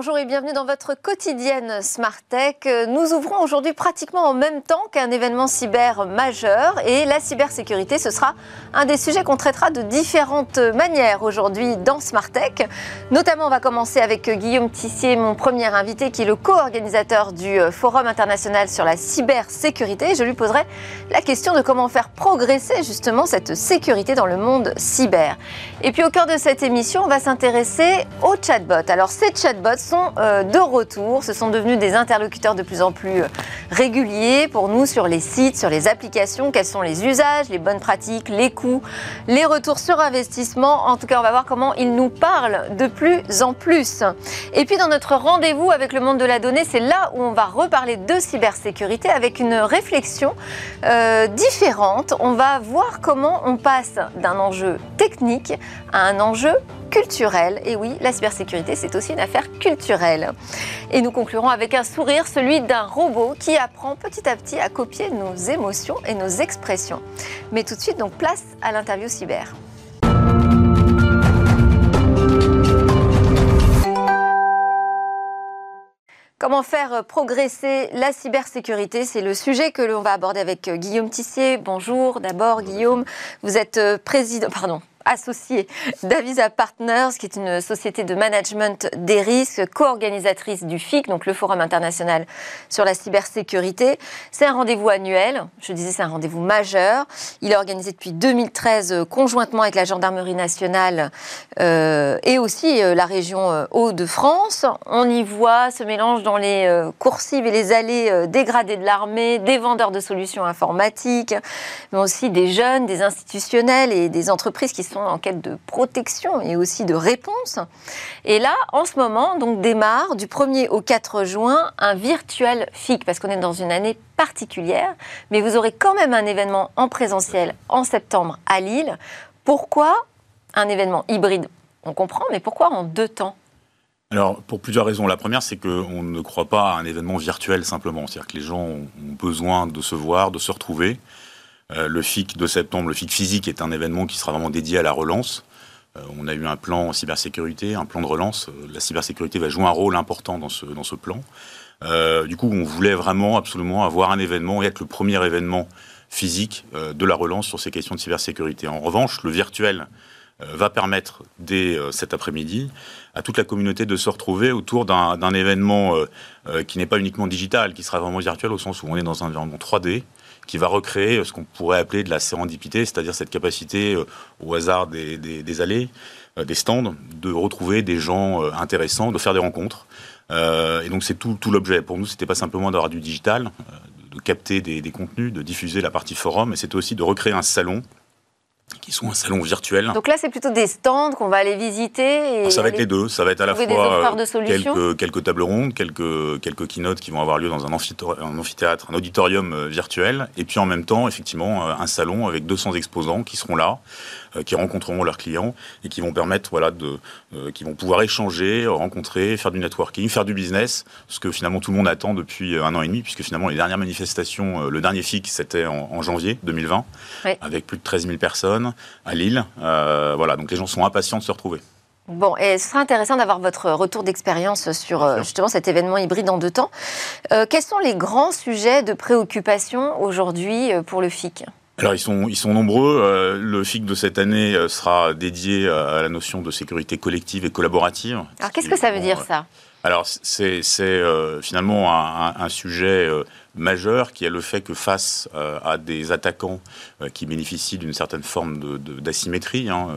Bonjour et bienvenue dans votre quotidienne Smart Tech. Nous ouvrons aujourd'hui pratiquement en même temps qu'un événement cyber majeur et la cybersécurité, ce sera un des sujets qu'on traitera de différentes manières aujourd'hui dans Smart Tech. Notamment, on va commencer avec Guillaume Tissier, mon premier invité, qui est le co-organisateur du Forum international sur la cybersécurité. Je lui poserai la question de comment faire progresser justement cette sécurité dans le monde cyber. Et puis au cœur de cette émission, on va s'intéresser aux chatbots. Alors ces chatbots euh, de retour. Ce sont devenus des interlocuteurs de plus en plus euh, réguliers pour nous sur les sites, sur les applications. Quels sont les usages, les bonnes pratiques, les coûts, les retours sur investissement. En tout cas, on va voir comment ils nous parlent de plus en plus. Et puis dans notre rendez-vous avec le monde de la donnée, c'est là où on va reparler de cybersécurité avec une réflexion euh, différente. On va voir comment on passe d'un enjeu technique à un enjeu culturel. Et oui, la cybersécurité, c'est aussi une affaire culturelle. Et nous conclurons avec un sourire, celui d'un robot qui apprend petit à petit à copier nos émotions et nos expressions. Mais tout de suite, donc place à l'interview cyber. Comment faire progresser la cybersécurité? C'est le sujet que l'on va aborder avec Guillaume Tissier. Bonjour d'abord Guillaume, vous êtes président, pardon, associée d'Avisa Partners, qui est une société de management des risques, co-organisatrice du FIC, donc le Forum international sur la cybersécurité. C'est un rendez-vous annuel, je disais c'est un rendez-vous majeur. Il est organisé depuis 2013 euh, conjointement avec la Gendarmerie nationale euh, et aussi euh, la région Hauts-de-France. On y voit ce mélange dans les euh, coursives et les allées dégradées de l'armée, des vendeurs de solutions informatiques, mais aussi des jeunes, des institutionnels et des entreprises qui sont en quête de protection et aussi de réponse. Et là, en ce moment, donc démarre du 1er au 4 juin un virtuel FIC, parce qu'on est dans une année particulière, mais vous aurez quand même un événement en présentiel en septembre à Lille. Pourquoi un événement hybride? On comprend, mais pourquoi en deux temps? Alors, pour plusieurs raisons. La première, c'est qu'on ne croit pas à un événement virtuel simplement. C'est-à-dire que les gens ont besoin de se voir, de se retrouver. Euh, le FIC de septembre, le FIC physique, est un événement qui sera vraiment dédié à la relance. Euh, on a eu un plan en cybersécurité, un plan de relance. Euh, la cybersécurité va jouer un rôle important dans ce, dans ce plan. du coup, on voulait vraiment absolument avoir un événement et être le premier événement physique de la relance sur ces questions de cybersécurité. En revanche, le virtuel va permettre dès cet après-midi à toute la communauté de se retrouver autour d'un événement qui n'est pas uniquement digital, qui sera vraiment virtuel au sens où on est dans un environnement 3D, qui va recréer ce qu'on pourrait appeler de la sérendipité, c'est-à-dire cette capacité euh, au hasard des, allées, euh, des stands, de retrouver des gens euh, intéressants, de faire des rencontres. et donc c'est tout, tout l'objet. Pour nous, c'était pas simplement d'avoir du digital, de capter des, des, contenus, de diffuser la partie forum, mais c'était aussi de recréer un salon qui sont un salon virtuel. Donc là, c'est plutôt des stands qu'on va aller visiter. Et ça va être les deux. Ça va être à la fois quelques, quelques, tables rondes, quelques, quelques keynotes qui vont avoir lieu dans un amphithéâtre, un auditorium euh, virtuel, et puis en même temps, effectivement, euh, un salon avec 200 exposants qui seront là. Euh, qui rencontreront leurs clients et qui vont permettre, voilà, de, euh, qui vont pouvoir échanger, rencontrer, faire du networking, faire du business, ce que finalement tout le monde attend depuis euh, un an et demi, puisque finalement les dernières manifestations, le dernier FIC, c'était en, janvier 2020, avec plus de 13 000 personnes à Lille. voilà, donc les gens sont impatients de se retrouver. Bon, et ce sera intéressant d'avoir votre retour d'expérience sur justement cet événement hybride en deux temps. quels sont les grands sujets de préoccupation aujourd'hui pour le FIC? Alors ils sont, ils sont nombreux. Euh, le FIC de cette année euh, sera dédié à la notion de sécurité collective et collaborative. Alors qu'est-ce que ça veut dire ça? Alors c'est euh, finalement un, un, sujet euh, majeur qui est le fait que face euh, à des attaquants qui bénéficient d'une certaine forme d'asymétrie, de, hein,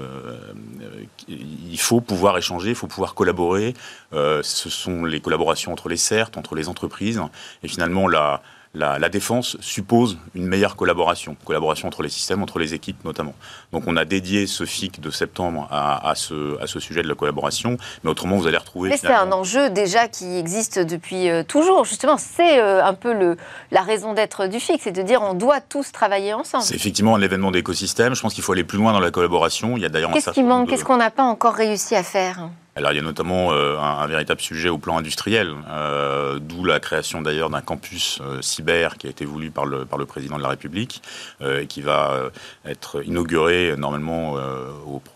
il faut pouvoir échanger, il faut pouvoir collaborer. ce sont les collaborations entre les CERT, entre les entreprises, et finalement la, la, défense suppose une meilleure collaboration, collaboration entre les systèmes, entre les équipes notamment. Donc on a dédié ce FIC de septembre à, ce, à ce, sujet de la collaboration, mais autrement vous allez retrouver... Mais c'est un enjeu déjà qui existe depuis euh, toujours, justement, c'est euh, un peu le, la raison d'être du FIC, c'est de dire on doit tous travailler ensemble. C'est effectivement un événement d'écosystème, je pense qu'il faut aller plus loin dans la collaboration, il y a d'ailleurs... Qu'est-ce qui manque, qu'est-ce qu'on n'a pas encore réussi à faire? Alors il y a notamment euh, un, véritable sujet au plan industriel, euh, d'où la création d'ailleurs d'un campus euh, cyber qui a été voulu par le, président de la République et qui va être inauguré normalement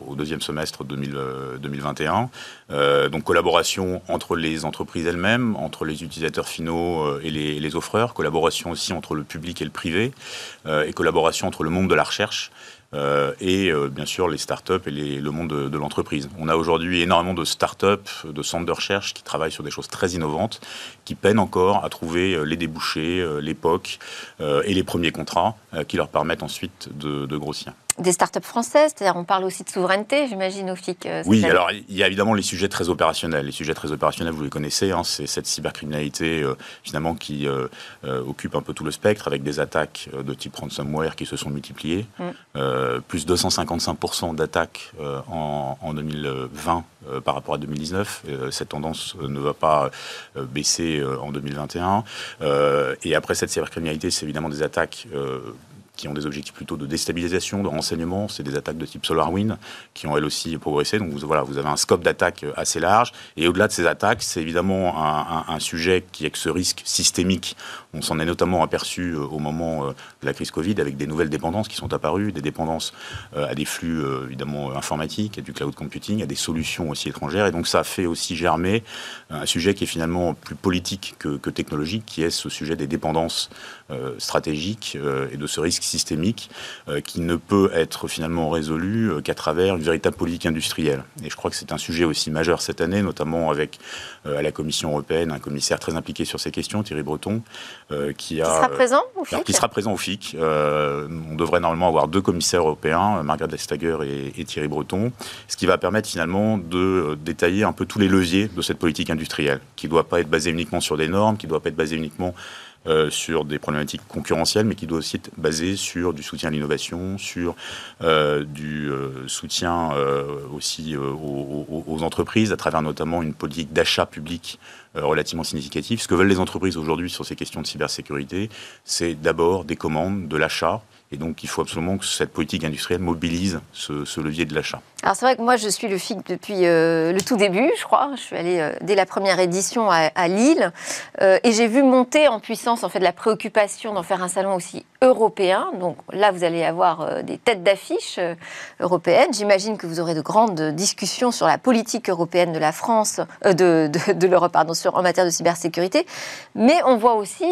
au, deuxième semestre 2021. donc collaboration entre les entreprises elles-mêmes, entre les utilisateurs finaux et les, les, offreurs, collaboration aussi entre le public et le privé, et collaboration entre le monde de la recherche euh, et euh, bien sûr les startups et le monde de, l'entreprise. On a aujourd'hui énormément de startups, de centres de recherche qui travaillent sur des choses très innovantes, qui peinent encore à trouver euh, les débouchés, l'époque et les premiers contrats qui leur permettent ensuite de grossir des startups françaises C'est-à-dire, on parle aussi de souveraineté, j'imagine, au FIC. Euh, oui, alors il y a évidemment les sujets très opérationnels. Les sujets très opérationnels, vous les connaissez, hein, c'est cette cybercriminalité euh, finalement qui euh, occupe un peu tout le spectre avec des attaques de type ransomware qui se sont multipliées. Mm. plus 255% d'attaques en, en, 2020 par rapport à 2019. cette tendance ne va pas baisser en 2021. et après cette cybercriminalité, c'est évidemment des attaques qui ont des objectifs plutôt de déstabilisation, de renseignement. C'est des attaques de type SolarWind qui ont elles aussi progressé. Donc voilà, vous avez un scope d'attaque assez large. Et au-delà de ces attaques, c'est évidemment un, sujet qui est que ce risque systémique. On s'en est notamment aperçu euh, au moment euh, de la crise Covid avec des nouvelles dépendances qui sont apparues, des dépendances euh, à des flux évidemment informatiques, à du cloud computing, à des solutions aussi étrangères. Et donc ça a fait aussi germer un sujet qui est finalement plus politique que, que technologique, qui est ce sujet des dépendances stratégiques et de ce risque systémique qui ne peut être finalement résolu qu'à travers une véritable politique industrielle. Et je crois que c'est un sujet aussi majeur cette année, notamment avec à la Commission européenne un commissaire très impliqué sur ces questions, Thierry Breton, qui a qui sera présent au FIC. qui sera présent au FIC. on devrait normalement avoir deux commissaires européens, Margaret Vestager et, et, Thierry Breton, ce qui va permettre finalement de détailler un peu tous les leviers de cette politique industrielle, qui ne doit pas être basée uniquement sur des normes, qui ne doit pas être basée uniquement euh, sur des problématiques concurrentielles, mais qui doit aussi être basé sur du soutien à l'innovation, sur euh, du euh, soutien aussi aux, aux, entreprises, à travers notamment une politique d'achat public relativement significative. Ce que veulent les entreprises aujourd'hui sur ces questions de cybersécurité, c'est d'abord des commandes, de l'achat, et donc, il faut absolument que cette politique industrielle mobilise ce, levier de l'achat. Alors, c'est vrai que moi, je suis le FIC depuis euh, le tout début, je crois. Je suis allée euh, dès la première édition à, Lille. Euh, et j'ai vu monter en puissance, en fait, la préoccupation d'en faire un salon aussi européen. Donc là, vous allez avoir des têtes d'affiche européennes. J'imagine que vous aurez de grandes discussions sur la politique européenne de la France, de, l'Europe, pardon, en matière de cybersécurité. Mais on voit aussi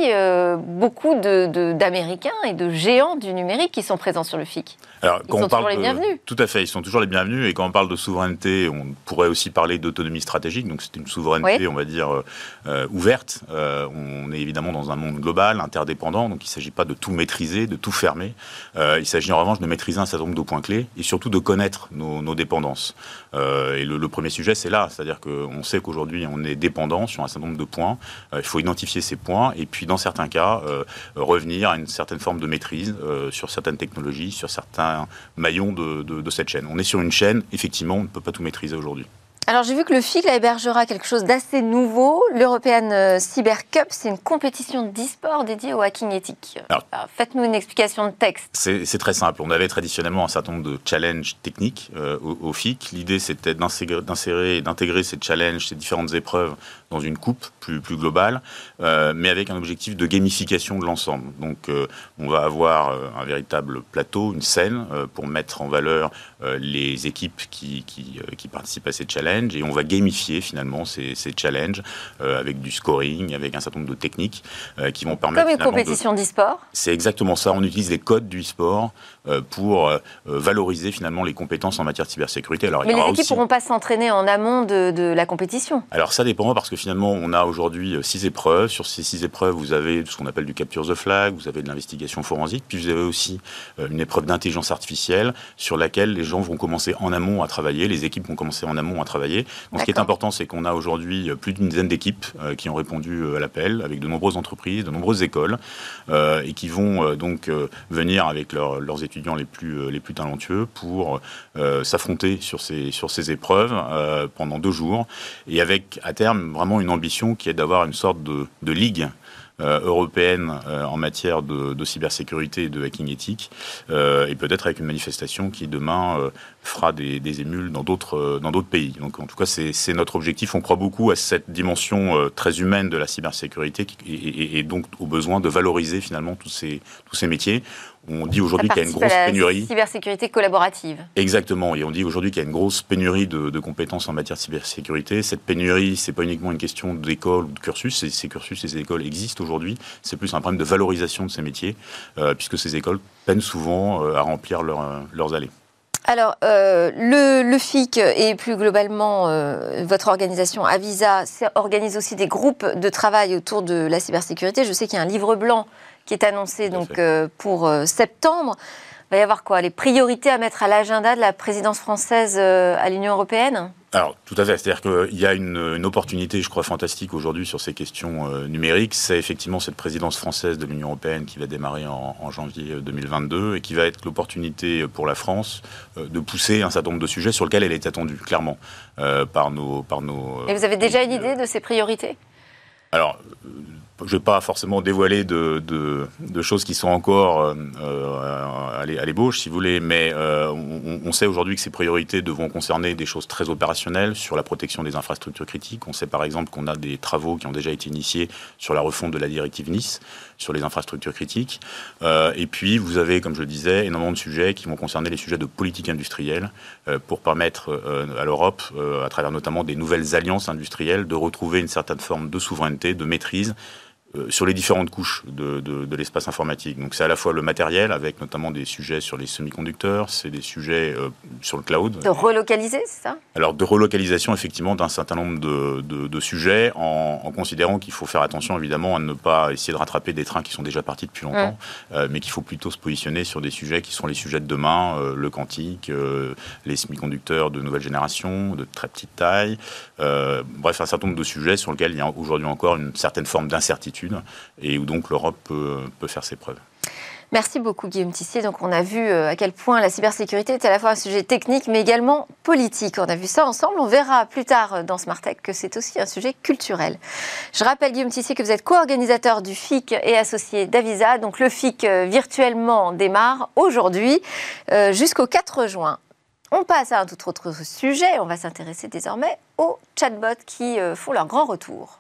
beaucoup d'Américains et de géants du numérique qui sont présents sur le FIC. Alors, ils sont toujours les bienvenus. Tout à fait, ils sont toujours les bienvenus. Et quand on parle de souveraineté, on pourrait aussi parler d'autonomie stratégique. Donc c'est une souveraineté, on va dire, euh, euh, ouverte. Euh, on est évidemment dans un monde global, interdépendant. Donc il ne s'agit pas de tout maîtriser, de tout fermer. il s'agit en revanche de maîtriser un certain nombre de points clés et surtout de connaître nos, dépendances. et le, premier sujet, c'est là. C'est-à-dire qu'on sait qu'aujourd'hui, on est dépendant sur un certain nombre de points. il faut identifier ces points et puis, dans certains cas, revenir à une certaine forme de maîtrise sur certaines technologies, sur certains maillons de, cette chaîne. On est sur une chaîne, effectivement, on ne peut pas tout maîtriser aujourd'hui. Alors j'ai vu que le FIC hébergera quelque chose d'assez nouveau, l'European euh, Cyber Cup, c'est une compétition d'e-sport dédiée au hacking éthique. Faites-nous une explication de texte. C'est très simple, on avait traditionnellement un certain nombre de challenges techniques euh, au, FIC. L'idée c'était d'insérer et d'intégrer ces challenges, ces différentes épreuves dans une coupe plus, plus globale, euh, mais avec un objectif de gamification de l'ensemble. Donc on va avoir un véritable plateau, une scène pour mettre en valeur les équipes qui, qui, qui participent à ces challenges et on va gamifier finalement ces, challenges euh, avec du scoring, avec un certain nombre de techniques euh, qui vont permettre. Comme une compétition d'e-sport C'est exactement ça. On utilise les codes du e-sport euh, pour valoriser finalement les compétences en matière de cybersécurité. Alors, Mais les équipes ne pourront pas s'entraîner en amont de, la compétition Alors ça dépend parce que finalement on a aujourd'hui six épreuves. Sur ces six épreuves, vous avez ce qu'on appelle du capture the flag, vous avez de l'investigation forensique, puis vous avez aussi une épreuve d'intelligence artificielle sur laquelle les gens vont commencer en amont à travailler, les équipes vont commencer en amont à travailler donc, ce qui est important, c'est qu'on a aujourd'hui plus d'une dizaine d'équipes euh, qui ont répondu euh, à l'appel, avec de nombreuses entreprises, de nombreuses écoles, euh, et qui vont donc venir avec leurs étudiants les plus, talentueux pour s'affronter sur ces, épreuves pendant deux jours, et avec à terme vraiment une ambition qui est d'avoir une sorte de, ligue européenne en matière de, cybersécurité et de hacking éthique, et peut-être avec une manifestation qui demain fera des, émules dans d'autres pays. Donc en tout cas, c'est notre objectif. On croit beaucoup à cette dimension très humaine de la cybersécurité et, donc au besoin de valoriser finalement tous ces métiers. On dit aujourd'hui qu'il y a une grosse pénurie. Cybersécurité collaborative. Exactement. Et on dit aujourd'hui qu'il y a une grosse pénurie de, compétences en matière de cybersécurité. Cette pénurie, c'est pas uniquement une question d'école ou de cursus. Ces, ces cursus et ces écoles existent aujourd'hui. C'est plus un problème de valorisation de ces métiers, euh, puisque ces écoles peinent souvent euh, à remplir leurs allées. Alors, euh, le, FIC et plus globalement votre organisation Avisa organise aussi des groupes de travail autour de la cybersécurité. Je sais qu'il y a un livre blanc qui est annoncé donc, euh, pour euh, septembre. Il va y avoir quoi Les priorités à mettre à l'agenda de la présidence française euh, à l'Union européenne? Alors, tout à fait. C'est-à-dire qu'il y a une, opportunité, je crois, fantastique aujourd'hui sur ces questions numériques. C'est effectivement cette présidence française de l'Union européenne qui va démarrer en, janvier 2022 et qui va être l'opportunité pour la France de pousser un certain nombre de sujets sur lesquels elle est attendue, clairement, par nos. Par nos et vous avez déjà une idée de ces priorités? Alors je ne vais pas forcément dévoiler de, choses qui sont encore euh, euh, à l'ébauche, si vous voulez, mais euh, on, sait aujourd'hui que ces priorités devront concerner des choses très opérationnelles sur la protection des infrastructures critiques. On sait par exemple qu'on a des travaux qui ont déjà été initiés sur la refonte de la directive Nice, sur les infrastructures critiques. et puis, vous avez, comme je le disais, énormément de sujets qui vont concerner les sujets de politique industrielle pour permettre à l'Europe, à travers notamment des nouvelles alliances industrielles, de retrouver une certaine forme de souveraineté, de maîtrise euh, sur les différentes couches de, l'espace informatique. Donc c'est à la fois le matériel, avec notamment des sujets sur les semi-conducteurs, c'est des sujets euh, sur le cloud. De relocaliser, c'est ça? Alors de relocalisation, effectivement, d'un certain nombre de, sujets, en, considérant qu'il faut faire attention, évidemment, à ne pas essayer de rattraper des trains qui sont déjà partis depuis longtemps, mmh. euh, mais qu'il faut plutôt se positionner sur des sujets qui sont les sujets de demain, le quantique, les semi-conducteurs de nouvelle génération, de très petite taille, bref, un certain nombre de sujets sur lesquels il y a aujourd'hui encore une certaine forme d'incertitude et où donc l'Europe peut, faire ses preuves. Merci beaucoup Guillaume Tissier. Donc on a vu euh, à quel point la cybersécurité est à la fois un sujet technique mais également politique. On a vu ça ensemble. On verra plus tard dans Smart Tech que c'est aussi un sujet culturel. Je rappelle Guillaume Tissier que vous êtes co-organisateur du FIC et associé d'Avisa. Donc le FIC euh, virtuellement démarre aujourd'hui euh, jusqu'au 4 juin. On passe à un tout autre sujet. On va s'intéresser désormais aux chatbots qui font leur grand retour.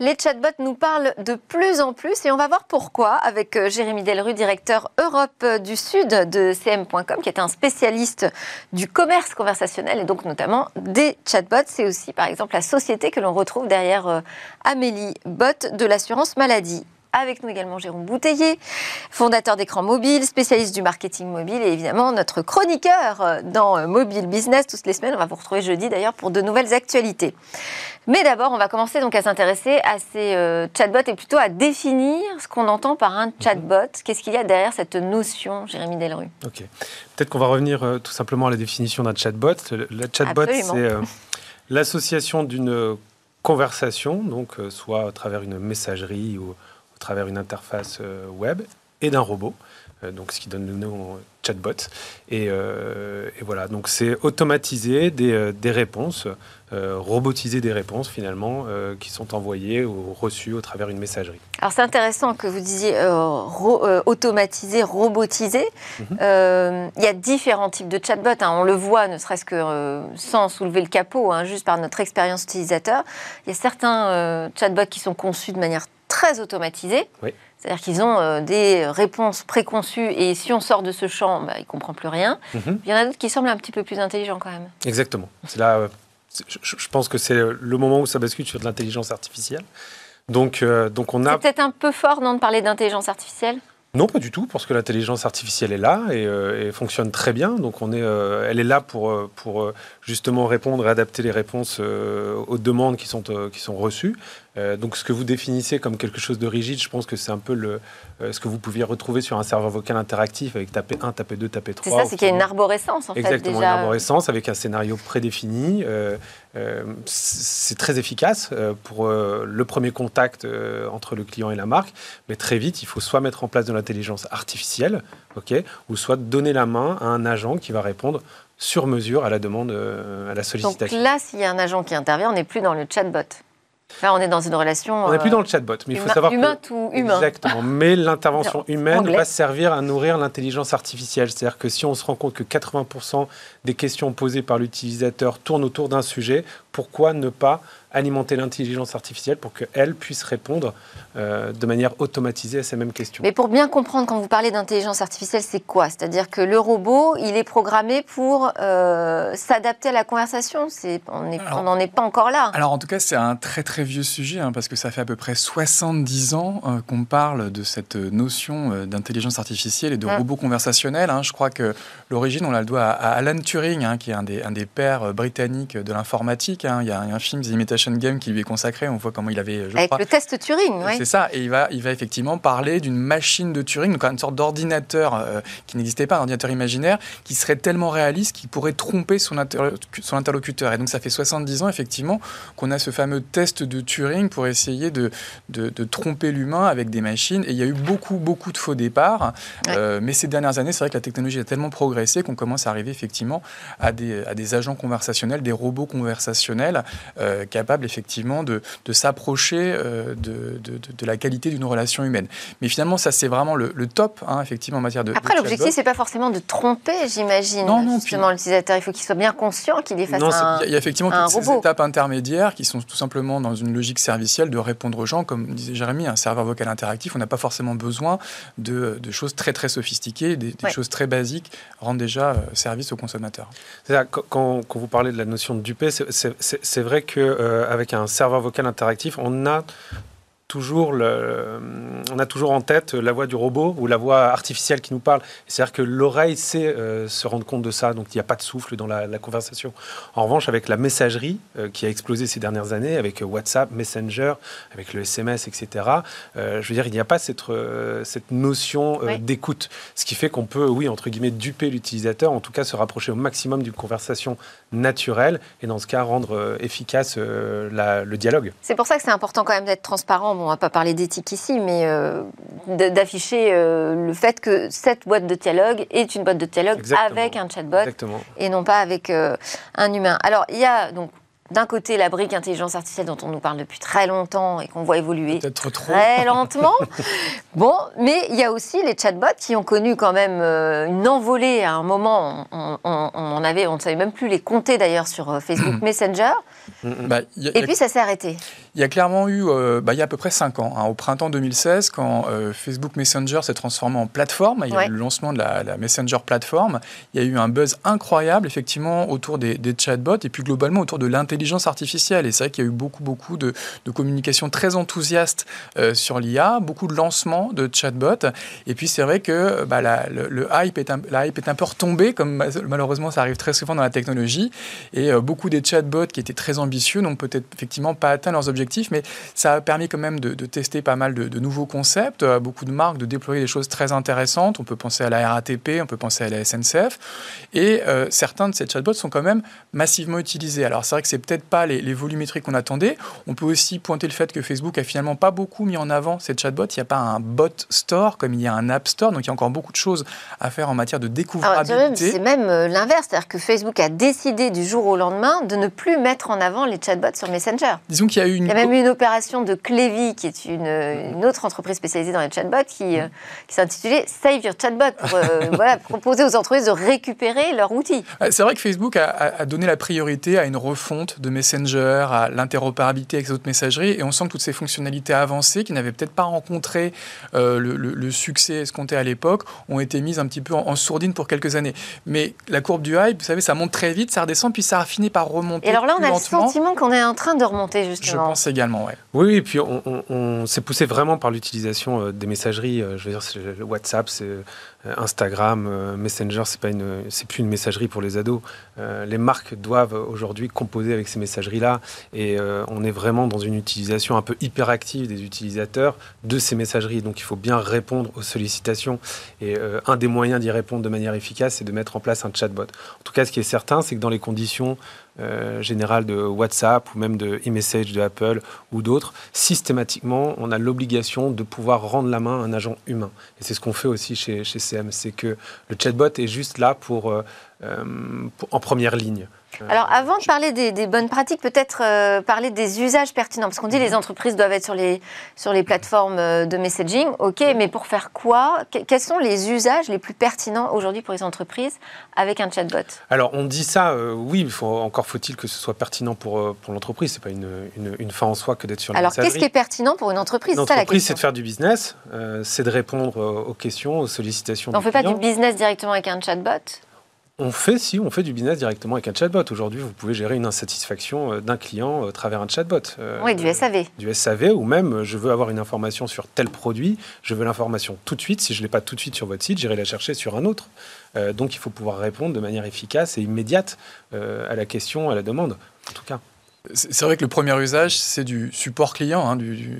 Les chatbots nous parlent de plus en plus et on va voir pourquoi avec euh, Jérémy Delru, directeur Europe du Sud de CM.com, qui est un spécialiste du commerce conversationnel et donc notamment des chatbots. C'est aussi par exemple la société que l'on retrouve derrière euh, Amélie Bot de l'assurance maladie. Avec nous également Jérôme Bouteiller, fondateur d'écran mobile, spécialiste du marketing mobile et évidemment notre chroniqueur euh, dans Mobile Business toutes les semaines. On va vous retrouver jeudi d'ailleurs pour de nouvelles actualités. Mais d'abord, on va commencer donc à s'intéresser à ces euh, chatbots et plutôt à définir ce qu'on entend par un chatbot. Qu'est-ce qu'il y a derrière cette notion, Jérémy Delru Ok. Peut-être qu'on va revenir euh, tout simplement à la définition d'un chatbot. Le, chatbot, c'est euh, l'association d'une conversation, donc soit à travers une messagerie ou à travers une interface web, et d'un robot. donc, ce qui donne le nom chatbot. Et, voilà, donc c'est automatiser des, des réponses euh, robotiser des réponses finalement euh, qui sont envoyées ou reçues au travers d'une messagerie. Alors c'est intéressant que vous disiez euh, automatiser, robotiser. Mhm. Il y a différents types de chatbots. Hein. On le voit, ne serait-ce que sans soulever le capot, hein, juste par notre expérience utilisateur. Il y a certains chatbots qui sont conçus de manière très automatisée. C'est-à-dire qu'ils ont des réponses préconçues et si on sort de ce champ, bah, il ne comprend plus rien. Mhm. Il y en a d'autres qui semblent un petit peu plus intelligents quand même. Exactement. C'est là je, pense que c'est le moment où ça bascule sur de l'intelligence artificielle. Donc, euh, donc on a. C'est peut-être un peu fort, non, de parler d'intelligence artificielle? Non, pas du tout, parce que l'intelligence artificielle est là et, euh, fonctionne très bien. Donc, on est, euh, elle est là pour, pour justement répondre et adapter les réponses aux demandes qui sont, qui sont reçues. donc, ce que vous définissez comme quelque chose de rigide, je pense que c'est un peu le, ce que vous pouviez retrouver sur un serveur vocal interactif avec taper 1, taper 2, taper 3. C'est ça, c'est qu'il y a une arborescence, en fait. Exactement, une arborescence avec un scénario prédéfini. c'est très efficace pour le premier contact entre le client et la marque, mais très vite, il faut soit mettre en place de l'intelligence artificielle, ok, ou soit donner la main à un agent qui va répondre sur mesure à la demande, à la sollicitation. Donc là, s'il y a un agent qui intervient, on n'est plus dans le chatbot. Là, on est dans une relation. On n'est plus dans le chatbot, mais il faut savoir humain tout humain. Exactement. Mais l'intervention humaine va servir à nourrir l'intelligence artificielle. C'est-à-dire que si on se rend compte que 80% des questions posées par l'utilisateur tournent autour d'un sujet, pourquoi ne pas alimenter l'intelligence artificielle pour qu'elle puisse répondre euh, de manière automatisée à ces mêmes questions. Mais pour bien comprendre, quand vous parlez d'intelligence artificielle, c'est quoi? C'est-à-dire que le robot, il est programmé pour euh, s'adapter à la conversation? On n'en est pas encore là. Alors en tout cas, c'est un très très vieux sujet, hein, parce que ça fait à peu près 70 ans euh, qu'on parle de cette notion d'intelligence artificielle et de mmh. robot conversationnel. Hein. Je crois que l'origine, on la doit à, Alan Turing, hein, qui est un des, un des pères britanniques de l'informatique. Il y, a un film, The Imitation Game, qui lui est consacré. On voit comment il avait. Je Avec le test Turing, oui. C'est ça. Et il va, il va effectivement parler d'une machine de Turing, donc une sorte d'ordinateur euh, qui n'existait pas, un ordinateur imaginaire, qui serait tellement réaliste qu'il pourrait tromper son, son, interlocuteur. Et donc ça fait 70 ans, effectivement, qu'on a ce fameux test de Turing pour essayer de, de, tromper l'humain avec des machines. Et il y a eu beaucoup, beaucoup de faux départs. Euh, mais ces dernières années, c'est vrai que la technologie a tellement progressé qu'on commence à arriver effectivement à des, à des agents conversationnels, des robots conversationnels euh, effectivement de, de s'approcher euh, de, de, de, la qualité d'une relation humaine. Mais finalement, ça c'est vraiment le, top, hein, effectivement, en matière de. Après, l'objectif, c'est pas forcément de tromper, j'imagine. Non, non. Justement, l'utilisateur, il faut qu'il soit bien conscient qu'il est face à un Il y a effectivement toutes ces étapes intermédiaires qui sont tout simplement dans une logique servicielle de répondre aux gens, comme disait Jérémy, un serveur vocal interactif. On n'a pas forcément besoin de, choses très très sophistiquées, des, choses très basiques rendent déjà euh, service aux consommateurs. Quand, quand, vous parlez de la notion de duper, c'est vrai que euh, avec un serveur vocal interactif, on a toujours le, on a toujours en tête la voix du robot ou la voix artificielle qui nous parle. C'est-à-dire que l'oreille sait euh, se rendre compte de ça, donc il n'y a pas de souffle dans la, conversation. En revanche, avec la messagerie euh, qui a explosé ces dernières années, avec WhatsApp, Messenger, avec le SMS, etc., euh, je veux dire, il n'y a pas cette, cette notion d'écoute. Ce qui fait qu'on peut, oui, entre guillemets, duper l'utilisateur, en tout cas se rapprocher au maximum d'une conversation naturelle et dans ce cas rendre efficace le dialogue. C'est pour ça que c'est important quand même d'être transparent on ne va pas parler d'éthique ici, mais euh, d'afficher euh, le fait que cette boîte de dialogue est une boîte de dialogue avec un chatbot et non pas avec euh, un humain. Alors, il y a donc d'un côté la brique intelligence artificielle dont on nous parle depuis très longtemps et qu'on voit évoluer très lentement. bon, mais il y a aussi les chatbots qui ont connu quand même une envolée à un moment. On, on, avait, on ne savait même plus les compter d'ailleurs sur Facebook Messenger. Bah, et puis ça s'est arrêté. Il y a clairement eu, euh, bah, il y a à peu près 5 ans, hein, au printemps 2016, quand euh, Facebook Messenger s'est transformé en plateforme, il y a eu le lancement de la, Messenger plateforme, il y a eu un buzz incroyable, effectivement, autour des, chatbots et puis globalement autour de l'intelligence artificielle. Et c'est vrai qu'il y a eu beaucoup, beaucoup de, de communication très enthousiaste euh, sur l'IA, beaucoup de lancements de chatbots. Et puis c'est vrai que bah, le, hype est un, la hype est un peu retombée, comme malheureusement ça arrive très souvent dans la technologie. Et beaucoup des chatbots qui étaient très ambitieux n'ont peut-être effectivement pas atteint leurs objectifs mais ça a permis quand même de, tester pas mal de, nouveaux concepts, à beaucoup de marques de déployer des choses très intéressantes. On peut penser à la RATP, on peut penser à la SNCF, et euh, certains de ces chatbots sont quand même massivement utilisés. Alors c'est vrai que c'est peut-être pas les, les volumétries qu'on attendait. On peut aussi pointer le fait que Facebook a finalement pas beaucoup mis en avant ces chatbots. Il n'y a pas un bot store comme il y a un app store, donc il y a encore beaucoup de choses à faire en matière de découvrabilité. C'est même euh, l'inverse, c'est-à-dire que Facebook a décidé du jour au lendemain de ne plus mettre en avant les chatbots sur Messenger. Disons qu'il y a eu une même eu une opération de Clévy, qui est une, autre entreprise spécialisée dans les chatbots, qui, euh, qui s'intitulait Save Your Chatbot, pour euh, voilà, proposer aux entreprises de récupérer leur outil. C'est vrai que Facebook a, donné la priorité à une refonte de Messenger, à l'interopérabilité avec les autres messageries, et on sent que toutes ces fonctionnalités avancées, qui n'avaient peut-être pas rencontré euh, le, succès escompté à l'époque, ont été mises un petit peu en, sourdine pour quelques années. Mais la courbe du hype, vous savez, ça monte très vite, ça redescend, puis ça a fini par remonter. Et alors là, on a le sentiment qu'on est en train de remonter, justement. Je pense également, ouais. Oui, et puis on, s'est poussé vraiment par l'utilisation euh, des messageries. Euh, je veux dire, WhatsApp, c'est euh, Instagram, Messenger, c'est pas une, c'est plus une messagerie pour les ados. les marques doivent aujourd'hui composer avec ces messageries-là, et on est vraiment dans une utilisation un peu hyperactive des utilisateurs de ces messageries. Donc il faut bien répondre aux sollicitations, et un des moyens d'y répondre de manière efficace, c'est de mettre en place un chatbot. En tout cas, ce qui est certain, c'est que dans les conditions générale de WhatsApp ou même de e-message de Apple ou d'autres, systématiquement, on a l'obligation de pouvoir rendre la main à un agent humain. Et c'est ce qu'on fait aussi chez, chez CM, c'est que le chatbot est juste là pour, pour en première ligne. Alors, avant de parler des, bonnes pratiques, peut-être euh, parler des usages pertinents. Parce qu'on dit que les mhm. entreprises doivent être sur les, sur les plateformes euh, de messaging. OK, mais pour faire quoi? Quels sont les usages les plus pertinents aujourd'hui pour les entreprises avec un chatbot? Alors, on dit ça, euh, oui, faut, encore faut-il que ce soit pertinent pour, pour l'entreprise. Ce n'est pas une, une, fin en soi que d'être sur la Alors, qu'est-ce qui est pertinent pour une entreprise? Une entreprise, c'est de faire du business, c'est de répondre aux questions, aux sollicitations. On ne fait pas du business directement avec un chatbot? On fait, si, on fait du business directement avec un chatbot. Aujourd'hui, vous pouvez gérer une insatisfaction euh, d'un client euh, à travers un chatbot. Euh, oui, du SAV. Du SAV, ou même, je veux avoir une information sur tel produit, je veux l'information tout de suite. Si je ne l'ai pas tout de suite sur votre site, j'irai la chercher sur un autre. donc, il faut pouvoir répondre de manière efficace et immédiate à la question, à la demande, en tout cas. C'est vrai que le premier usage, c'est du support client. Hein, du,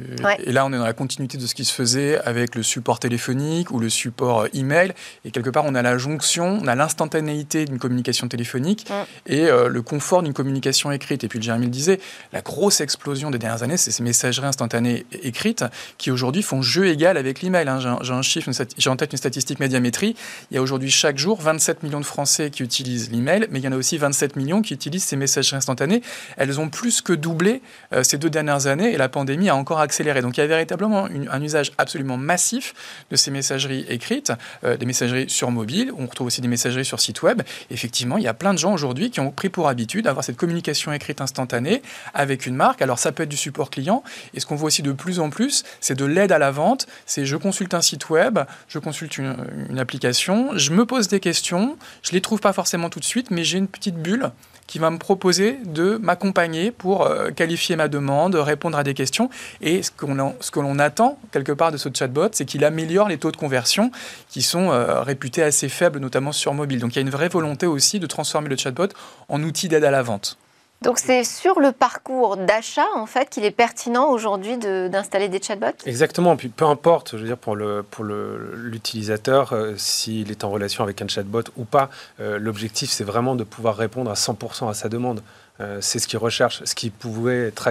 Et là, on est dans la continuité de ce qui se faisait avec le support téléphonique ou le support euh, email. Et quelque part, on a la jonction, on a l'instantanéité d'une communication téléphonique et euh, le confort d'une communication écrite. Et puis, Jérémy le disait, la grosse explosion des dernières années, c'est ces messageries instantanées écrites qui aujourd'hui font jeu égal avec l'email. Hein. J'ai un chiffre, j'ai en tête une statistique médiamétrie. Il y a aujourd'hui chaque jour 27 millions de Français qui utilisent l'email, mais il y en a aussi 27 millions qui utilisent ces messageries instantanées. Elles ont plus que doublé euh, ces deux dernières années et la pandémie a encore accéléré. Donc il y a véritablement un usage absolument massif de ces messageries écrites, euh, des messageries sur mobile. On retrouve aussi des messageries sur site web. Effectivement, il y a plein de gens aujourd'hui qui ont pris pour habitude d'avoir cette communication écrite instantanée avec une marque. Alors ça peut être du support client et ce qu'on voit aussi de plus en plus, c'est de l'aide à la vente. C'est je consulte un site web, je consulte une, une application, je me pose des questions, je les trouve pas forcément tout de suite, mais j'ai une petite bulle qui va me proposer de m'accompagner pour euh, qualifier ma demande, répondre à des questions. Et ce, que l'on attend quelque part de ce chatbot, c'est qu'il améliore les taux de conversion qui sont euh, réputés assez faibles, notamment sur mobile. Donc il y a une vraie volonté aussi de transformer le chatbot en outil d'aide à la vente. Donc c'est sur le parcours d'achat en fait qu'il est pertinent aujourd'hui d'installer des chatbots? Exactement, puis peu importe, je veux dire pour le pour l'utilisateur euh, s'il est en relation avec un chatbot ou pas, euh, l'objectif c'est vraiment de pouvoir répondre à 100% à sa demande. Euh, c'est ce qu'il recherche, ce qui pouvait être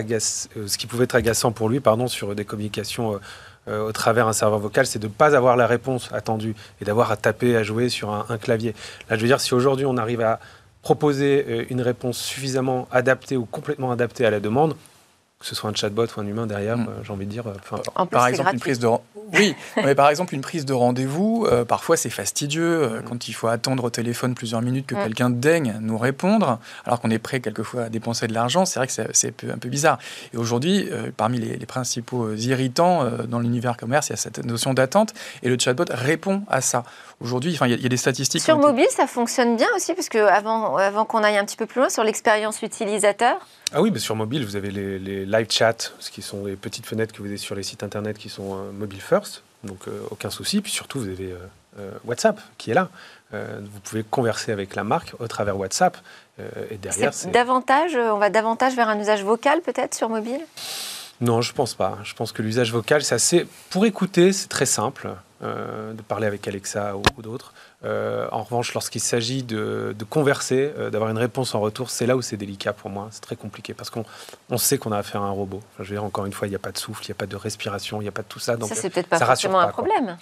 ce qui pouvait être agaçant pour lui pardon sur des communications au travers un serveur vocal, c'est de ne pas avoir la réponse attendue et d'avoir à taper, à jouer sur un clavier. Là, je veux dire, si aujourd'hui on arrive à proposer euh, une réponse suffisamment adaptée ou complètement adaptée à la demande, que ce soit un chatbot ou un humain derrière, mm. euh, j'ai envie de dire. Euh, par exemple, une prise de oui, mais par exemple une prise de rendez-vous, parfois c'est fastidieux mm. quand il faut attendre au téléphone plusieurs minutes que mm. quelqu'un daigne nous répondre, alors qu'on est prêt quelquefois à dépenser de l'argent. C'est vrai que c'est un peu bizarre. Et aujourd'hui, parmi les, les, principaux irritants dans l'univers commerce, il y a cette notion d'attente, et le chatbot répond à ça. Aujourd'hui, enfin, il y, a des statistiques. Sur mobile, ça fonctionne bien aussi, parce que avant, avant qu'on aille un petit peu plus loin sur l'expérience utilisateur. Ah oui, mais sur mobile, vous avez les, live chats, ce qui sont les petites fenêtres que vous avez sur les sites internet qui sont euh, mobile first, donc euh, aucun souci. Puis surtout, vous avez euh, WhatsApp qui est là. vous pouvez converser avec la marque au travers WhatsApp. et derrière, c'est davantage, on va davantage vers un usage vocal peut-être sur mobile? Non, je pense pas. Je pense que l'usage vocal, c'est assez. Pour écouter, c'est très simple. Euh, de parler avec Alexa ou, d'autres. Euh, en revanche, lorsqu'il s'agit de, converser, euh, d'avoir une réponse en retour, c'est là où c'est délicat pour moi. C'est très compliqué parce qu'on on sait qu'on a affaire à un robot. je veux dire, encore une fois, il n'y a pas de souffle, il n'y a pas de respiration, il n'y a pas de tout ça. Donc ça, c'est peut-être pas forcément un problème.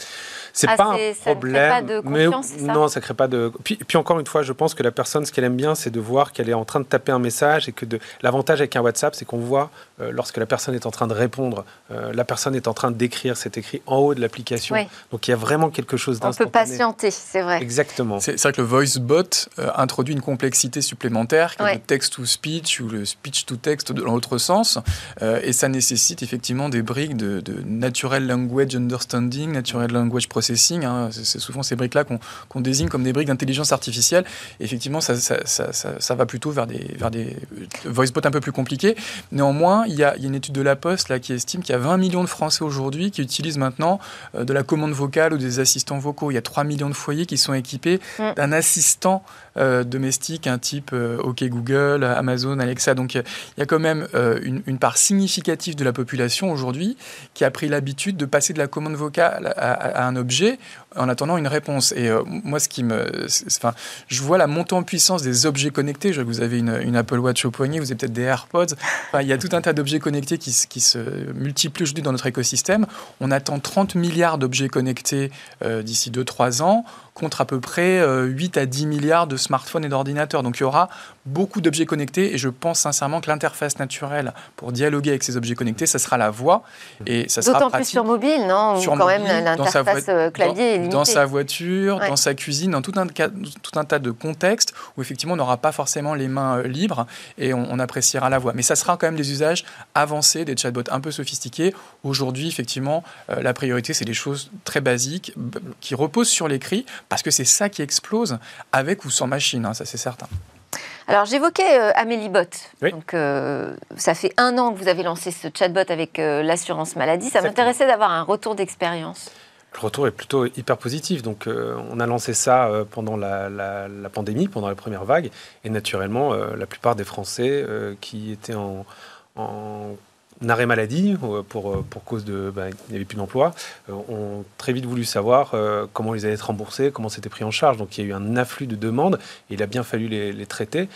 C'est ah, pas un problème. Ça crée pas de confiance, mais, non, ça crée pas de. Puis, puis, encore une fois, je pense que la personne, ce qu'elle aime bien, c'est de voir qu'elle est en train de taper un message et que de... l'avantage avec un WhatsApp, c'est qu'on voit lorsque la personne est en train de répondre, la personne est en train d'écrire, c'est écrit en haut de l'application. Donc il y a vraiment quelque chose d'instantané. On peut patienter, c'est vrai. Exactement. C'est vrai que le voice bot euh, introduit une complexité supplémentaire, le text to speech ou le speech to text dans l'autre sens, euh, et ça nécessite effectivement des briques de, natural language understanding, natural language processing. Hein. C'est souvent ces briques-là qu'on désigne comme des briques d'intelligence artificielle. effectivement, ça, ça, ça, ça, va plutôt vers des, vers des euh, voice bots un peu plus compliqués. Néanmoins, il y, a, il y a une étude de la Poste là qui estime qu'il y a 20 millions de Français aujourd'hui qui utilisent maintenant de la commande vocale vocales ou des assistants vocaux. Il y a 3 millions de foyers qui sont équipés mm. d'un assistant euh, domestique, un type euh, OK Google, Amazon, Alexa. Donc il y a quand même euh, une, part significative de la population aujourd'hui qui a pris l'habitude de passer de la commande vocale à, un objet en attendant une réponse. Et moi, ce qui me, enfin, je vois la montée en puissance des objets connectés. Vous avez une, Apple Watch au poignet, vous avez peut-être des AirPods. Il y a tout un tas d'objets connectés qui, qui, se multiplient aujourd'hui dans notre écosystème. On attend 30 milliards d'objets connectés d'ici 2-3 ans contre à peu près 8 à 10 milliards de smartphones et d'ordinateurs. Donc il y aura beaucoup d'objets connectés et je pense sincèrement que l'interface naturelle pour dialoguer avec ces objets connectés, ça sera la voix et ça sera D'autant plus sur mobile, non Sur quand même l'interface euh, clavier est limitée. Dans sa voiture, dans sa cuisine, dans tout un, tout un tas de contextes où effectivement on n'aura pas forcément les mains euh, libres et on, appréciera la voix. Mais ça sera quand même des usages avancés, des chatbots un peu sophistiqués. Aujourd'hui, effectivement, euh, la priorité, c'est des choses très basiques qui reposent sur l'écrit parce que c'est ça qui explose avec ou sans machine, hein, ça c'est certain. Alors j'évoquais euh, Amélie Bot. Donc euh, ça fait un an que vous avez lancé ce chatbot avec euh, l'assurance maladie. Ça m'intéressait d'avoir un retour d'expérience. Le retour est plutôt hyper positif. Donc on a lancé ça pendant la, pandémie, pendant la première vague, et naturellement la plupart des Français qui étaient en, en arrêt maladie euh, pour, euh, pour cause de ben, il n'y avait plus d'emploi, euh, ont très vite voulu savoir comment ils allaient être remboursés, comment c'était pris en charge. Donc il y a eu un afflux de demandes et il a bien fallu les, les traiter.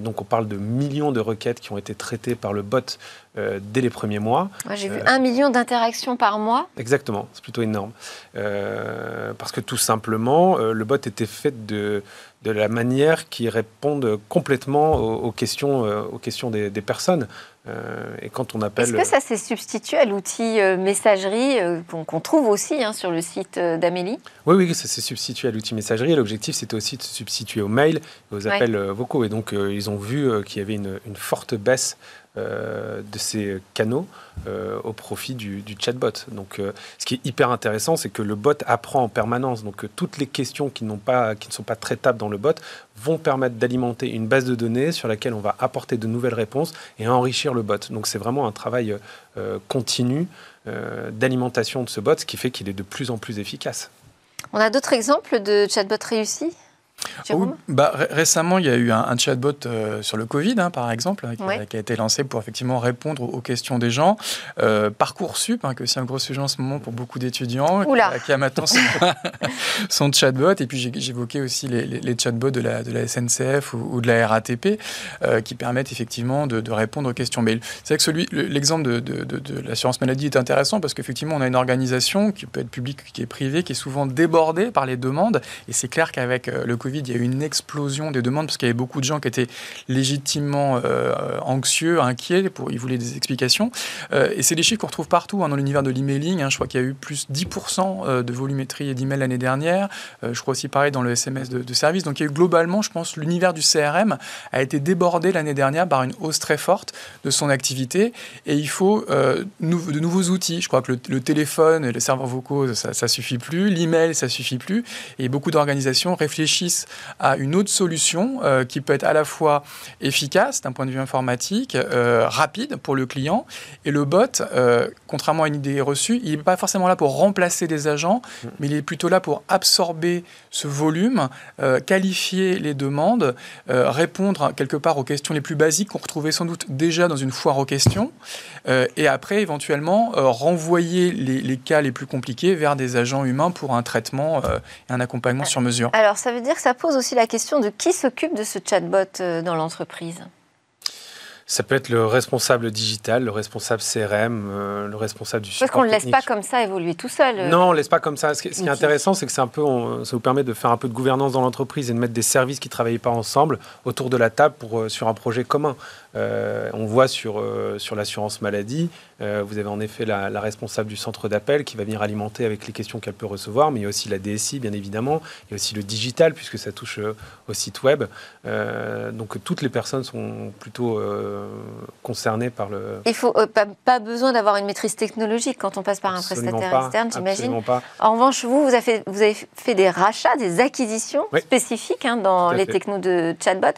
donc on parle de millions de requêtes qui ont été traitées par le bot dès les premiers mois. J'ai vu un million d'interactions par mois. Exactement, c'est plutôt énorme. parce que tout simplement, le bot était fait de, de la manière qui réponde complètement aux, questions, aux questions des, des personnes. Euh, et quand on appelle. Est-ce que ça s'est substitué à l'outil euh, messagerie euh, qu'on trouve aussi hein, sur le site d'Amélie? Oui, oui, ça s'est substitué à l'outil messagerie. L'objectif, c'était aussi de se substituer aux mails, aux appels vocaux. Et donc, ils ont vu qu'il y avait une, une forte baisse euh, de ces canaux euh, au profit du, chatbot. Donc, euh, ce qui est hyper intéressant, c'est que le bot apprend en permanence. Donc, toutes les questions qui, pas, qui ne sont pas traitables dans le bot vont permettre d'alimenter une base de données sur laquelle on va apporter de nouvelles réponses et enrichir le bot. Donc, c'est vraiment un travail continu d'alimentation de ce bot, ce qui fait qu'il est de plus en plus efficace. On a d'autres exemples de chatbots réussis? Bah, récemment, il y a eu un, chatbot euh, sur le Covid, hein, par exemple, qui, a, été lancé pour effectivement répondre aux questions des gens. Euh, Parcoursup, hein, que c'est un gros sujet en ce moment pour beaucoup d'étudiants, qui, a maintenant son, chatbot. Et puis j'évoquais aussi les, chatbots de la, de la SNCF ou, de la RATP, euh, qui permettent effectivement de, répondre aux questions. Mais c'est vrai que celui, l'exemple de, de, l'assurance maladie est intéressant parce qu'effectivement, on a une organisation qui peut être publique, qui est privée, qui est souvent débordée par les demandes. Et c'est clair qu'avec le Covid, il y a eu une explosion des demandes parce qu'il y avait beaucoup de gens qui étaient légitimement euh, anxieux, inquiets, ils voulaient des explications. Euh, et c'est des chiffres qu'on retrouve partout hein, dans l'univers de l'emailing. Hein. je crois qu'il y a eu plus 10% euh, de volumétrie d'emails l'année dernière. je crois aussi pareil dans le SMS de, service. Donc il y a eu globalement, je pense, l'univers du CRM a été débordé l'année dernière par une hausse très forte de son activité. Et il faut de nouveaux outils. Je crois que le, téléphone et les serveurs vocaux, ça, ça suffit plus. L'email, ça suffit plus. Et beaucoup d'organisations réfléchissent à une autre solution euh, qui peut être à la fois efficace d'un point de vue informatique, euh, rapide pour le client. Et le bot, euh, contrairement à une idée reçue, il n'est pas forcément là pour remplacer des agents, mais il est plutôt là pour absorber ce volume, qualifier les demandes, répondre quelque part aux questions les plus basiques qu'on retrouvait sans doute déjà dans une foire aux questions, et après éventuellement renvoyer les, les, cas les plus compliqués vers des agents humains pour un traitement et un accompagnement sur mesure. Alors ça veut dire que ça pose aussi la question de qui s'occupe de ce chatbot euh, dans l'entreprise? Ça peut être le responsable digital, le responsable CRM, euh, le responsable du support Parce qu'on ne laisse pas comme ça évoluer tout seul. Euh. Non, on ne laisse pas comme ça. Ce qui, est intéressant, c'est que c'est un peu, ça vous permet de faire un peu de gouvernance dans l'entreprise et de mettre des services qui ne travaillent pas ensemble autour de la table pour, sur un projet commun. Euh, on voit sur, euh, sur l'assurance maladie, euh, vous avez en effet la, responsable du centre d'appel qui va venir alimenter avec les questions qu'elle peut recevoir, mais il y a aussi la DSI, bien évidemment, il y a aussi le digital, puisque ça touche au site web. donc toutes les personnes sont plutôt concernées par le... Il faut pas, besoin d'avoir une maîtrise technologique quand on passe par un prestataire externe, j'imagine. En revanche, vous, vous avez, fait, vous avez fait des rachats, des acquisitions spécifiques hein, dans les technos de chatbot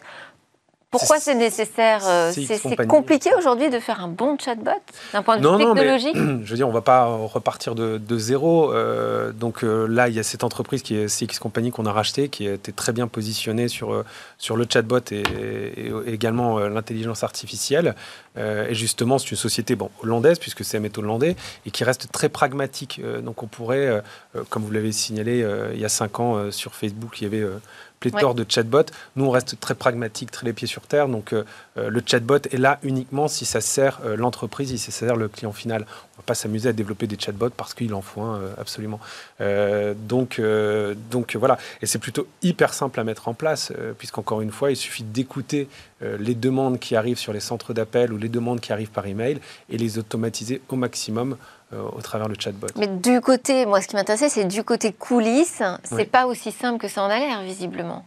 Pourquoi c'est nécessaire euh, C'est compliqué aujourd'hui de faire un bon chatbot d'un point de vue technologique Je veux dire, on ne va pas repartir de, zéro. Euh, donc euh, là, il y a cette entreprise qui est CX Company qu'on a rachetée, qui était très bien positionnée sur, sur le chatbot et, également l'intelligence artificielle. et justement, c'est une société bon, hollandaise, puisque c'est méthode hollandais, et qui reste très pragmatique. donc on pourrait, comme vous l'avez signalé il y a cinq ans sur Facebook, il y avait pléthore de chatbots. Nous, on reste très pragmatique, très les pieds sur terre. Donc, euh, euh, le chatbot est là uniquement si ça sert euh, l'entreprise, si ça sert le client final. On va pas s'amuser à développer des chatbots parce qu'il en faut un, absolument. donc, donc, voilà. Et c'est plutôt hyper simple à mettre en place, puisqu'encore une fois, il suffit d'écouter les demandes qui arrivent sur les centres d'appel ou les demandes qui arrivent par email et les automatiser au maximum euh, au travers le chatbot. Mais du côté, moi, ce qui m'intéressait, c'est du côté coulisses. C'est pas aussi simple que ça en a l'air, visiblement.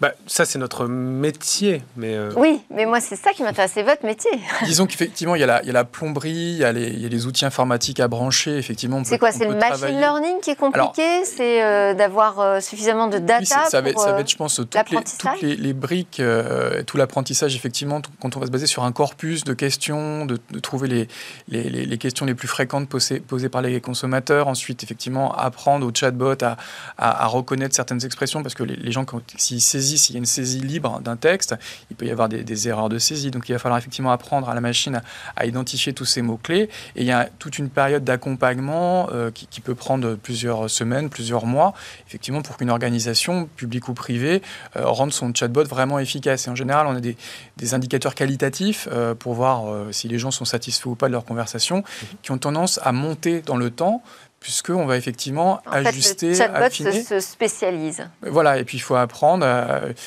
Bah, ça, c'est notre métier. Mais euh, Oui, mais moi, c'est ça qui m'intéresse, c'est votre métier. Disons qu'effectivement, il, y a la, il y a la plomberie, il y a, les, il y a les outils informatiques à brancher. Effectivement, c'est quoi C'est le machine learning qui est compliqué? C'est euh, d'avoir euh, suffisamment de data oui, ça, va être, ça va être, je pense, toutes, les, toutes les, briques, tout l'apprentissage, effectivement, quand on va se baser sur un corpus de questions, de, trouver les, les, les, questions les plus fréquentes posées, posées, par les consommateurs. Ensuite, effectivement, apprendre au chatbot à, à, reconnaître certaines expressions, parce que les, gens, s'ils saisissent s'il y a une saisie libre d'un texte, il peut y avoir des, erreurs de saisie. Donc il va falloir effectivement apprendre à la machine à, identifier tous ces mots-clés. Et il y a toute une période d'accompagnement euh, qui, peut prendre plusieurs semaines, plusieurs mois, effectivement, pour qu'une organisation, publique ou privée, euh, rende son chatbot vraiment efficace. Et en général, on a des, indicateurs qualitatifs euh, pour voir si les gens sont satisfaits ou pas de leur conversation, qui ont tendance à monter dans le temps puisqu'on va effectivement ajuster, fait, le chatbot Se, spécialise. Voilà, et puis il faut apprendre.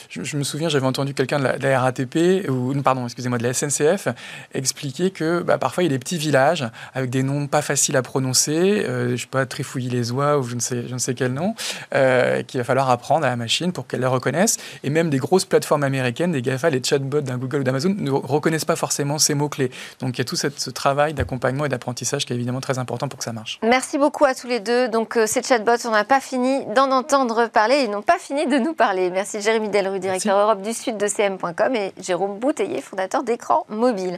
je, me souviens, j'avais entendu quelqu'un de, la RATP, ou pardon, excusez-moi, de la SNCF, expliquer que bah, parfois il y a des petits villages avec des noms pas faciles à prononcer, euh, je ne sais pas, Trifouilly-les-Oies ou je ne sais, je ne sais quel nom, euh, qu'il va falloir apprendre à la machine pour qu'elle les reconnaisse. Et même des grosses plateformes américaines, des GAFA, les chatbots d'un Google ou d'Amazon, ne reconnaissent pas forcément ces mots-clés. Donc il y a tout ce travail d'accompagnement et d'apprentissage qui est évidemment très important pour que ça marche. Merci beaucoup à tous les deux. Donc, euh, ces chatbots, on n'a pas fini d'en entendre parler. Ils n'ont pas fini de nous parler. Merci Jérémy Delru, directeur Europe du Sud de CM.com et Jérôme Bouteiller, fondateur d'écran mobile.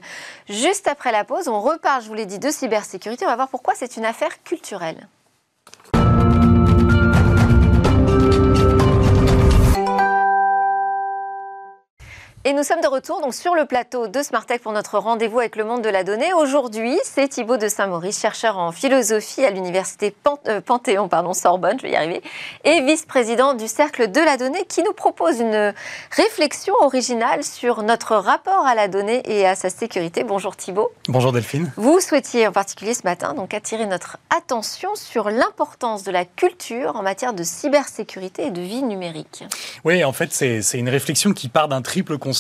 Juste après la pause, on repart, je vous l'ai dit, de cybersécurité. On va voir pourquoi c'est une affaire culturelle. Et nous sommes de retour donc sur le plateau de Smartech pour notre rendez-vous avec le monde de la donnée. Aujourd'hui, c'est Thibaut de Saint-Maurice, chercheur en philosophie à l'université euh, Panthéon, pardon, Sorbonne, je vais y arriver, et vice-président du Cercle de la donnée, qui nous propose une réflexion originale sur notre rapport à la donnée et à sa sécurité. Bonjour Thibaut. Bonjour Delphine. Vous souhaitiez en particulier ce matin donc attirer notre attention sur l'importance de la culture en matière de cybersécurité et de vie numérique. Oui, en fait, c'est une réflexion qui part d'un triple constat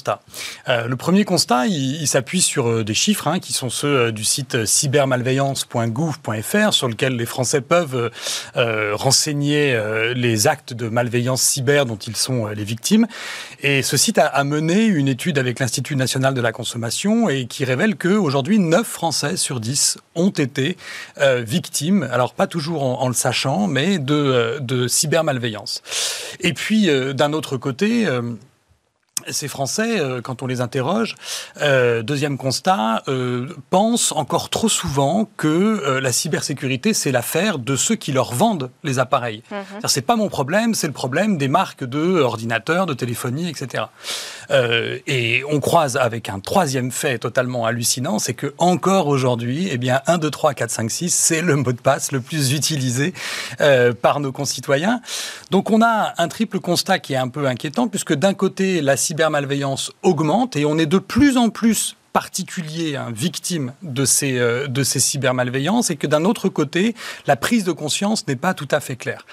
euh, le premier constat, il, s'appuie sur euh, des chiffres hein, qui sont ceux euh, du site cybermalveillance.gouv.fr sur lequel les Français peuvent renseigner les actes de malveillance cyber dont ils sont les victimes. Et ce site a, mené une étude avec l'Institut national de la consommation et qui révèle qu'aujourd'hui, 9 Français sur 10 ont été victimes, alors pas toujours en, le sachant, mais de, de cybermalveillance. Et puis, d'un autre côté, ces Français, euh, quand on les interroge, euh, deuxième constat, euh, pensent encore trop souvent que la cybersécurité, c'est l'affaire de ceux qui leur vendent les appareils. Mm C'est pas mon problème, c'est le problème des marques de ordinateurs, de téléphonie, etc. et on croise avec un troisième fait totalement hallucinant, c'est que encore aujourd'hui, eh bien, 1, 2, 3, 4, 5, 6, c'est le mot de passe le plus utilisé par nos concitoyens. Donc on a un triple constat qui est un peu inquiétant, puisque d'un côté, la cybermalveillance augmente et on est de plus en plus particuliers, hein, victimes de ces, euh, de ces cybermalveillances, et que d'un autre côté, la prise de conscience n'est pas tout à fait claire.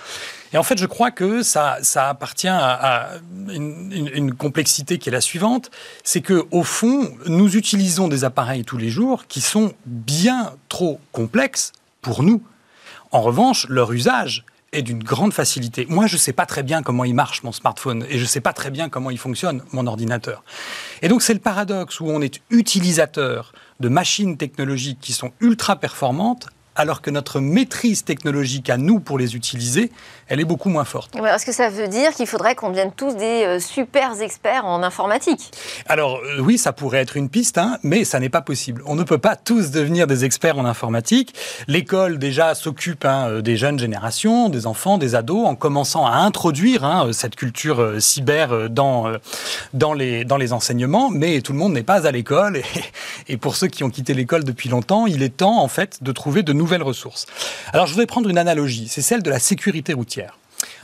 Et en fait, je crois que ça, ça appartient à, une, complexité qui est la suivante, c'est que au fond, nous utilisons des appareils tous les jours qui sont bien trop complexes pour nous. En revanche, leur usage est d'une grande facilité. Moi, je ne sais pas très bien comment il marche mon smartphone et je ne sais pas très bien comment il fonctionne mon ordinateur. Et donc c'est le paradoxe où on est utilisateur de machines technologiques qui sont ultra performantes alors que notre maîtrise technologique à nous pour les utiliser, elle est beaucoup moins forte. Est-ce que ça veut dire qu'il faudrait qu'on devienne tous des euh, super experts en informatique Alors euh, oui, ça pourrait être une piste, hein, mais ça n'est pas possible. On ne peut pas tous devenir des experts en informatique. L'école déjà s'occupe hein, euh, des jeunes générations, des enfants, des ados, en commençant à introduire hein, cette culture cyber dans, dans, les, dans les enseignements, mais tout le monde n'est pas à l'école. Et, et pour ceux qui ont quitté l'école depuis longtemps, il est temps en fait de trouver de nouvelles ressources. Alors je voudrais prendre une analogie, c'est celle de la sécurité routière.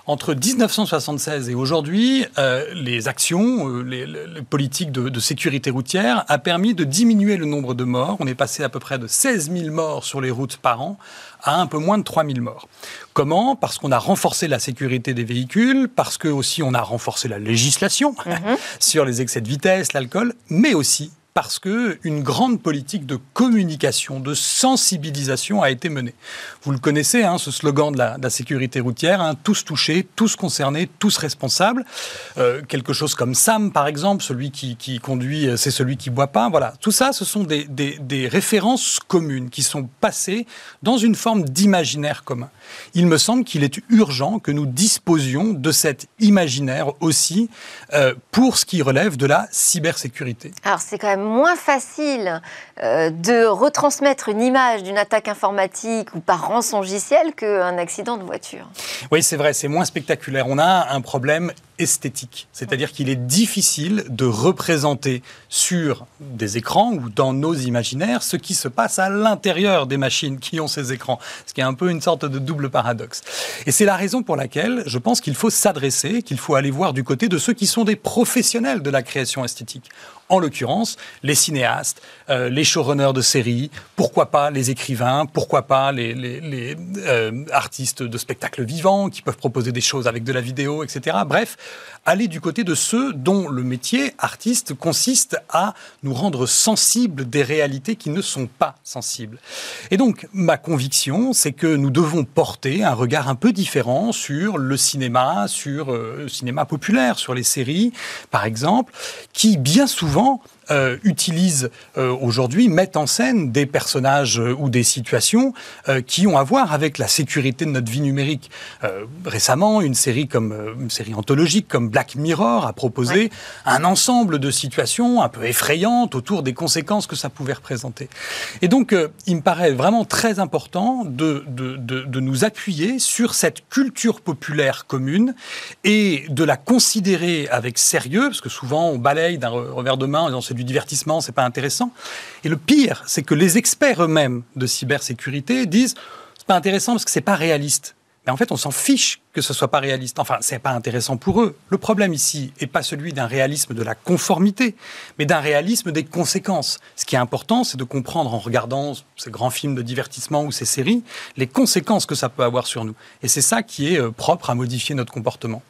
Entre 1976 et aujourd'hui, euh, les actions, euh, les, politiques de, de, sécurité routière a permis de diminuer le nombre de morts. On est passé à peu près de 16 000 morts sur les routes par an à un peu moins de 3 000 morts. Comment? Parce qu'on a renforcé la sécurité des véhicules, parce que aussi on a renforcé la législation mm-hmm. sur les excès de vitesse, l'alcool, mais aussi parce que une grande politique de communication, de sensibilisation a été menée. Vous le connaissez, hein, ce slogan de la, sécurité routière, hein, tous touchés, tous concernés, tous responsables. Euh, quelque chose comme Sam, par exemple, celui qui, conduit, euh, c'est celui qui boit pas. Voilà, tout ça, ce sont des, références communes qui sont passées dans une forme d'imaginaire commun. Il me semble qu'il est urgent que nous disposions de cet imaginaire aussi euh, pour ce qui relève de la cybersécurité. Alors c'est quand même moins facile euh, de retransmettre une image d'une attaque informatique ou par rançongiciel qu'un accident de voiture. Oui, c'est vrai, c'est moins spectaculaire. On a un problème esthétique. C'est-à-dire qu'il est difficile de représenter sur des écrans ou dans nos imaginaires ce qui se passe à l'intérieur des machines qui ont ces écrans, ce qui est un peu une sorte de double paradoxe. Et c'est la raison pour laquelle je pense qu'il faut s'adresser, qu'il faut aller voir du côté de ceux qui sont des professionnels de la création esthétique en l'occurrence les cinéastes, euh, les showrunners de séries, pourquoi pas les écrivains, pourquoi pas les, euh, artistes de spectacles vivants qui peuvent proposer des choses avec de la vidéo, etc. Bref, aller du côté de ceux dont le métier artiste consiste à nous rendre sensibles des réalités qui ne sont pas sensibles. Et donc, ma conviction, c'est que nous devons porter un regard un peu différent sur le cinéma, sur euh, le cinéma populaire, sur les séries, par exemple, qui bien souvent avant euh, utilisent euh, aujourd'hui, mettent en scène des personnages euh, ou des situations qui ont à voir avec la sécurité de notre vie numérique. récemment, une série comme une série anthologique comme Black Mirror a proposé un ensemble de situations un peu effrayantes autour des conséquences que ça pouvait représenter. Et donc, il me paraît vraiment très important de, de, de, de nous appuyer sur cette culture populaire commune et de la considérer avec sérieux, parce que souvent on balaye d'un revers de main en disant du divertissement, c'est pas intéressant. Et le pire, c'est que les experts eux-mêmes de cybersécurité disent c'est pas intéressant parce que c'est pas réaliste. Mais en fait, on s'en fiche que ce soit pas réaliste. Enfin, c'est pas intéressant pour eux. Le problème ici est pas celui d'un réalisme de la conformité, mais d'un réalisme des conséquences. Ce qui est important, c'est de comprendre en regardant ces grands films de divertissement ou ces séries, les conséquences que ça peut avoir sur nous. Et c'est ça qui est euh, propre à modifier notre comportement.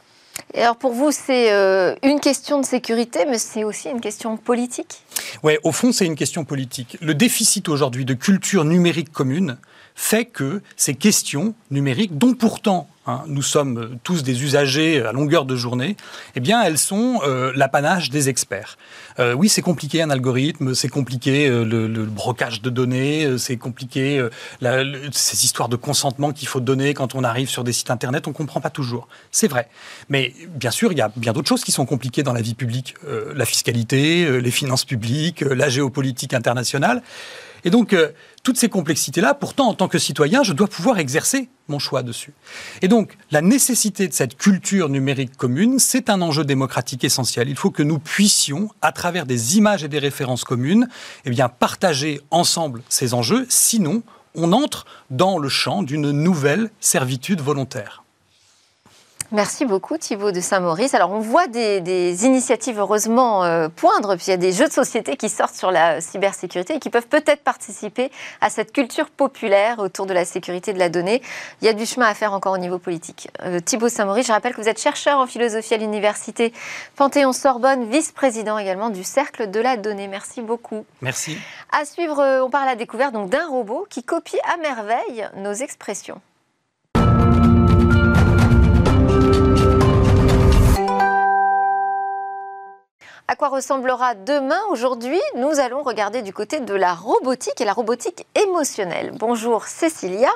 Alors pour vous, c'est euh, une question de sécurité, mais c'est aussi une question politique? Oui, au fond, c'est une question politique. Le déficit aujourd'hui de culture numérique commune fait que ces questions numériques, dont pourtant Hein, nous sommes tous des usagers à longueur de journée, eh bien, elles sont euh, l'apanage des experts. Euh, oui, c'est compliqué un algorithme, c'est compliqué euh, le, brocage de données, c'est compliqué ces histoires de consentement qu'il faut donner quand on arrive sur des sites internet, on comprend pas toujours. C'est vrai. Mais bien sûr, il y a bien d'autres choses qui sont compliquées dans la vie publique. la fiscalité, les finances publiques, la géopolitique internationale. Et donc, toutes ces complexités-là, pourtant, en tant que citoyen, je dois pouvoir exercer mon choix dessus. Et donc, la nécessité de cette culture numérique commune, c'est un enjeu démocratique essentiel. Il faut que nous puissions, à travers des images et des références communes, eh bien, partager ensemble ces enjeux. Sinon, on entre dans le champ d'une nouvelle servitude volontaire. Merci beaucoup Thibault de Saint-Maurice. Alors on voit des, initiatives heureusement euh, poindre, puis il y a des jeux de société qui sortent sur la cybersécurité et qui peuvent peut-être participer à cette culture populaire autour de la sécurité de la donnée. Il y a du chemin à faire encore au niveau politique. Euh, Thibault Saint-Maurice, je rappelle que vous êtes chercheur en philosophie à l'université Panthéon-Sorbonne, vice-président également du Cercle de la donnée. Merci beaucoup. Merci. À suivre, euh, on parle à la découverte d'un robot qui copie à merveille nos expressions. À quoi ressemblera demain. Aujourd'hui, nous allons regarder du côté de la robotique et la robotique émotionnelle. Bonjour Cécilia.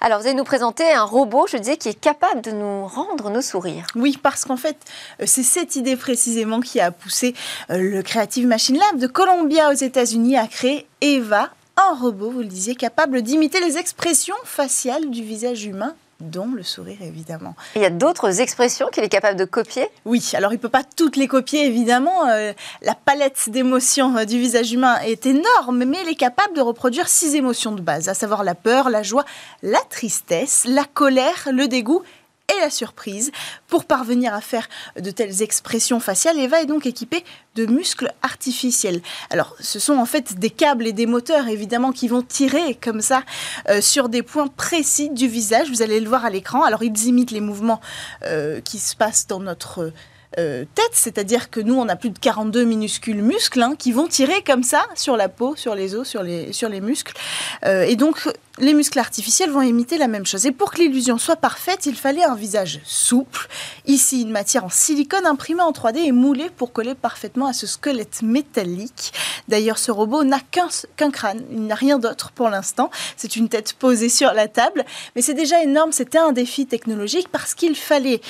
Alors, vous allez nous présenter un robot, je disais, qui est capable de nous rendre nos sourires. Oui, parce qu'en fait, euh, c'est cette idée précisément qui a poussé euh, le Creative Machine Lab de Columbia aux États-Unis à créer Eva, un robot, vous le disiez, capable d'imiter les expressions faciales du visage humain dont le sourire évidemment. Il y a d'autres expressions qu'il est capable de copier? Oui, alors il ne peut pas toutes les copier évidemment. Euh, la palette d'émotions euh, du visage humain est énorme, mais il est capable de reproduire six émotions de base, à savoir la peur, la joie, la tristesse, la colère, le dégoût et la surprise. Pour parvenir à faire de telles expressions faciales, Eva est donc équipée de muscles artificiels. Alors, ce sont en fait des câbles et des moteurs, évidemment, qui vont tirer comme ça euh, sur des points précis du visage. Vous allez le voir à l'écran. Alors, ils imitent les mouvements euh, qui se passent dans notre euh, tête, c'est-à-dire que nous, on a plus de 42 minuscules muscles hein, qui vont tirer comme ça sur la peau, sur les os, sur les, sur les muscles. et donc, les muscles artificiels vont imiter la même chose. Et pour que l'illusion soit parfaite, il fallait un visage souple. Ici, une matière en silicone imprimée en 3D et moulée pour coller parfaitement à ce squelette métallique. D'ailleurs, ce robot n'a qu'un crâne, il n'a rien d'autre pour l'instant. C'est une tête posée sur la table. Mais c'est déjà énorme, c'était un défi technologique parce qu'il fallait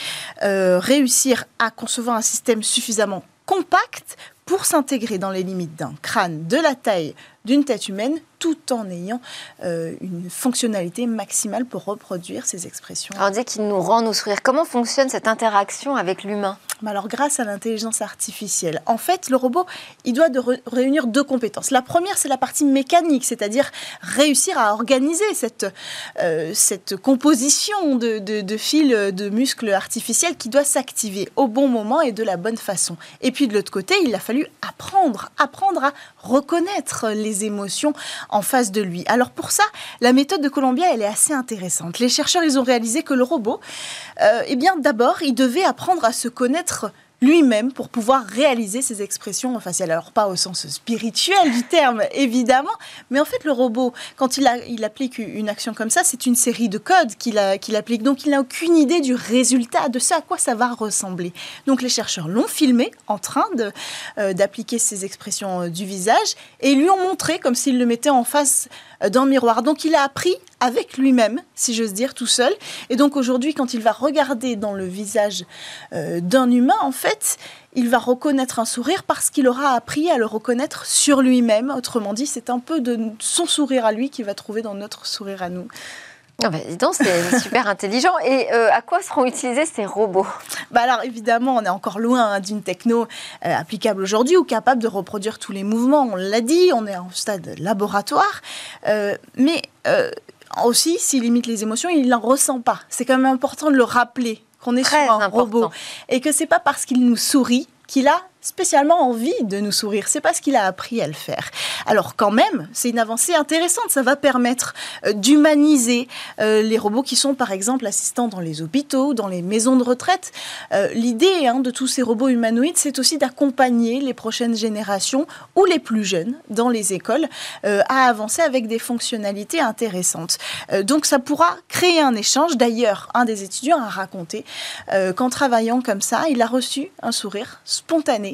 euh, réussir à concevoir un système suffisamment compact pour s'intégrer dans les limites d'un crâne de la taille d'une tête humaine tout en ayant euh, une fonctionnalité maximale pour reproduire ces expressions. Alors on dit qu'il nous rend nous sourire. Comment fonctionne cette interaction avec l'humain? Alors grâce à l'intelligence artificielle. En fait, le robot, il doit de réunir deux compétences. La première, c'est la partie mécanique, c'est-à-dire réussir à organiser cette, euh, cette composition de, de, fils de muscles artificiels qui doit s'activer au bon moment et de la bonne façon. Et puis de l'autre côté, il a fallu apprendre, apprendre à reconnaître les émotions en face de lui. Alors pour ça, la méthode de Columbia, elle est assez intéressante. Les chercheurs, ils ont réalisé que le robot, euh, eh bien d'abord, il devait apprendre à se connaître lui-même pour pouvoir réaliser ses expressions faciales. Alors pas au sens spirituel du terme, évidemment, mais en fait le robot, quand il, applique une action comme ça, c'est une série de codes qu'il applique. Donc il n'a aucune idée du résultat, de ce à quoi ça va ressembler. Donc les chercheurs l'ont filmé en train euh, d'appliquer ces expressions euh, du visage et lui ont montré comme s'il le mettait en face euh, d'un miroir. Donc il a appris avec lui-même, si j'ose dire, tout seul. Et donc aujourd'hui, quand il va regarder dans le visage euh, d'un humain, en fait, il va reconnaître un sourire parce qu'il aura appris à le reconnaître sur lui-même. Autrement dit, c'est un peu de son sourire à lui qu'il va trouver dans notre sourire à nous. Ah bah, c'est super intelligent. Et euh, à quoi seront utilisés ces robots? Bah Alors évidemment, on est encore loin hein, d'une techno euh, applicable aujourd'hui ou capable de reproduire tous les mouvements. On l'a dit, on est en stade laboratoire. Euh, mais aussi, s'il imite les émotions, il n'en ressent pas. C'est quand même important de le rappeler qu'on est sur un robot et que c'est pas parce qu'il nous sourit qu'il a spécialement envie de nous sourire. C'est parce qu'il a appris à le faire. Alors quand même, c'est une avancée intéressante. Ça va permettre euh, d'humaniser euh, les robots qui sont par exemple assistants dans les hôpitaux, dans les maisons de retraite. Euh, l'idée hein, de tous ces robots humanoïdes, c'est aussi d'accompagner les prochaines générations ou les plus jeunes dans les écoles à avancer avec des fonctionnalités intéressantes. donc ça pourra créer un échange. D'ailleurs, un des étudiants a raconté qu'en travaillant comme ça, il a reçu un sourire spontané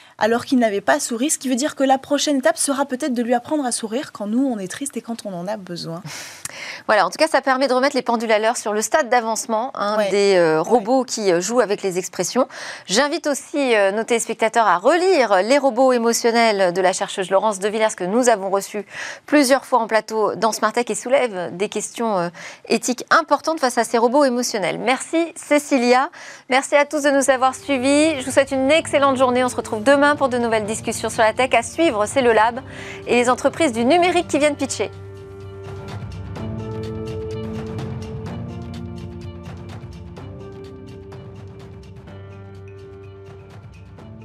alors qu'il n'avait pas souri, ce qui veut dire que la prochaine étape sera peut-être de lui apprendre à sourire quand nous, on est triste et quand on en a besoin. Voilà, en tout cas, ça permet de remettre les pendules à l'heure sur le stade d'avancement hein, des euh, robots qui euh, jouent avec les expressions. J'invite aussi euh, nos téléspectateurs à relire Les robots émotionnels de la chercheuse Laurence de Villers que nous avons reçu plusieurs fois en plateau dans Smartech et soulève des questions éthiques importantes face à ces robots émotionnels. Merci Cécilia, merci à tous de nous avoir suivis. Je vous souhaite une excellente journée. On se retrouve pour de nouvelles discussions sur la tech. À suivre, c'est le Lab et les entreprises du numérique qui viennent pitcher.